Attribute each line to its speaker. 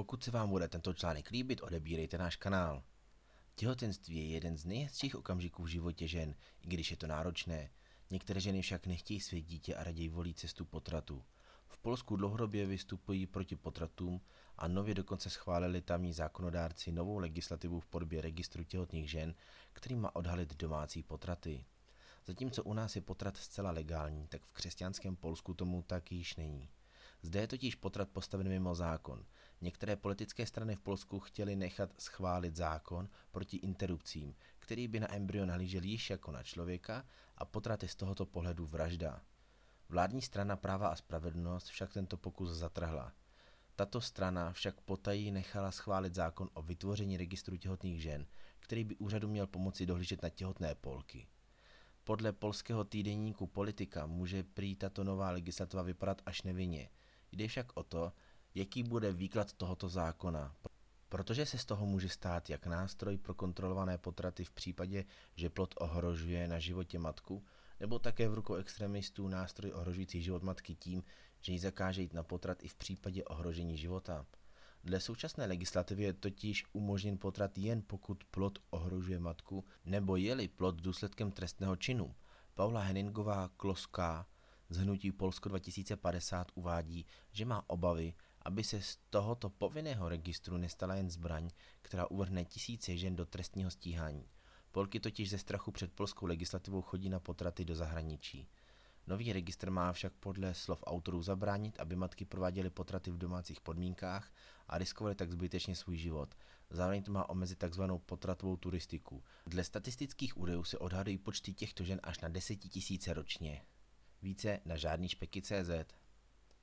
Speaker 1: Pokud se vám bude tento článek líbit, odebírejte náš kanál. Těhotenství je jeden z nejhezčích okamžiků v životě žen, i když je to náročné. Některé ženy však nechtějí své dítě a raději volí cestu potratu. V Polsku dlouhodobě vystupují proti potratům a nově dokonce schválili tamní zákonodárci novou legislativu v podobě registru těhotných žen, který má odhalit domácí potraty. Zatímco u nás je potrat zcela legální, tak v křesťanském Polsku tomu tak již není. Zde je totiž potrat postaven mimo zákon. Některé politické strany v Polsku chtěly nechat schválit zákon proti interrupcím, který by na embryo nahlížel již jako na člověka a potrat je z tohoto pohledu vražda. Vládní strana práva a spravedlnost však tento pokus zatrhla. Tato strana však potají nechala schválit zákon o vytvoření registru těhotných žen, který by úřadu měl pomoci dohlížet na těhotné Polky. Podle polského týdeníku Politika může prý tato nová legislativa vypadat až nevinně. Jde však o to, jaký bude výklad tohoto zákona, protože se z toho může stát jak nástroj pro kontrolované potraty v případě, že plod ohrožuje na životě matku, nebo také v rukou extremistů nástroj ohrožující život matky tím, že ji zakáže jít na potrat i v případě ohrožení života. Dle současné legislativy je totiž umožněn potrat jen pokud plod ohrožuje matku, nebo je-li plod důsledkem trestného činu. Paula Henningová Kloská z Hnutí Polsko 2050 uvádí, že má obavy, aby se z tohoto povinného registru nestala jen zbraň, která uvrhne tisíce žen do trestního stíhání. Polky totiž ze strachu před polskou legislativou chodí na potraty do zahraničí. Nový registr má však podle slov autorů zabránit, aby matky prováděly potraty v domácích podmínkách a riskovaly tak zbytečně svůj život. Zároveň to má omezit tzv. potratovou turistiku. Dle statistických údajů se odhadují počty těchto žen až na 10 000 ročně. Více na žádný špeky.cz.